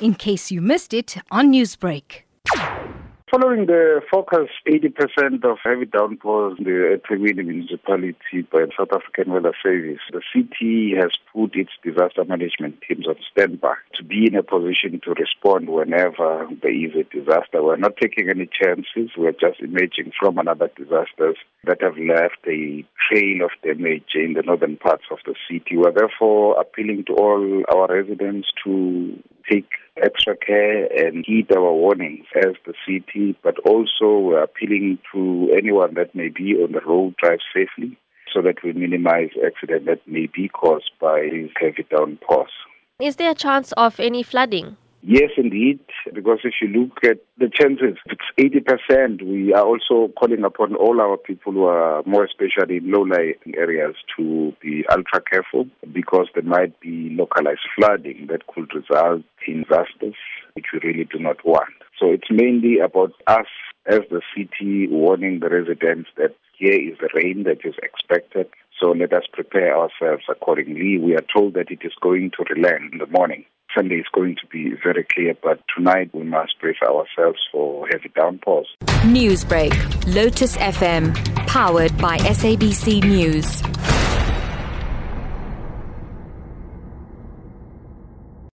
in case you missed it on Newsbreak. Following the focus 80% of heavy downpours in the eThekwini municipality by the South African Weather Service, the city has put its disaster management teams on standby to be in a position to respond whenever there is a disaster. We're not taking any chances. We're just emerging from another disasters that have left a trail of damage in the northern parts of the city. We're therefore appealing to all our residents to take extra care and heed our warnings as the city, but also we're appealing to anyone that may be on the road drive safely so that we minimize accident that may be caused by heavy downpours. Is there a chance of any flooding? Yes, indeed, because if you look at the chances, it's 80%. We are also calling upon all our people who are more especially in low-lying areas to be ultra careful because there might be localized flooding that could result in disasters, which we really do not want. So it's mainly about us as the city warning the residents that here is the rain that is expected. So let us prepare ourselves accordingly. We are told that it is going to relent in the morning. Sunday is going to be very clear, but tonight we must brace ourselves for heavy downpours. Newsbreak, Lotus FM, powered by SABC News.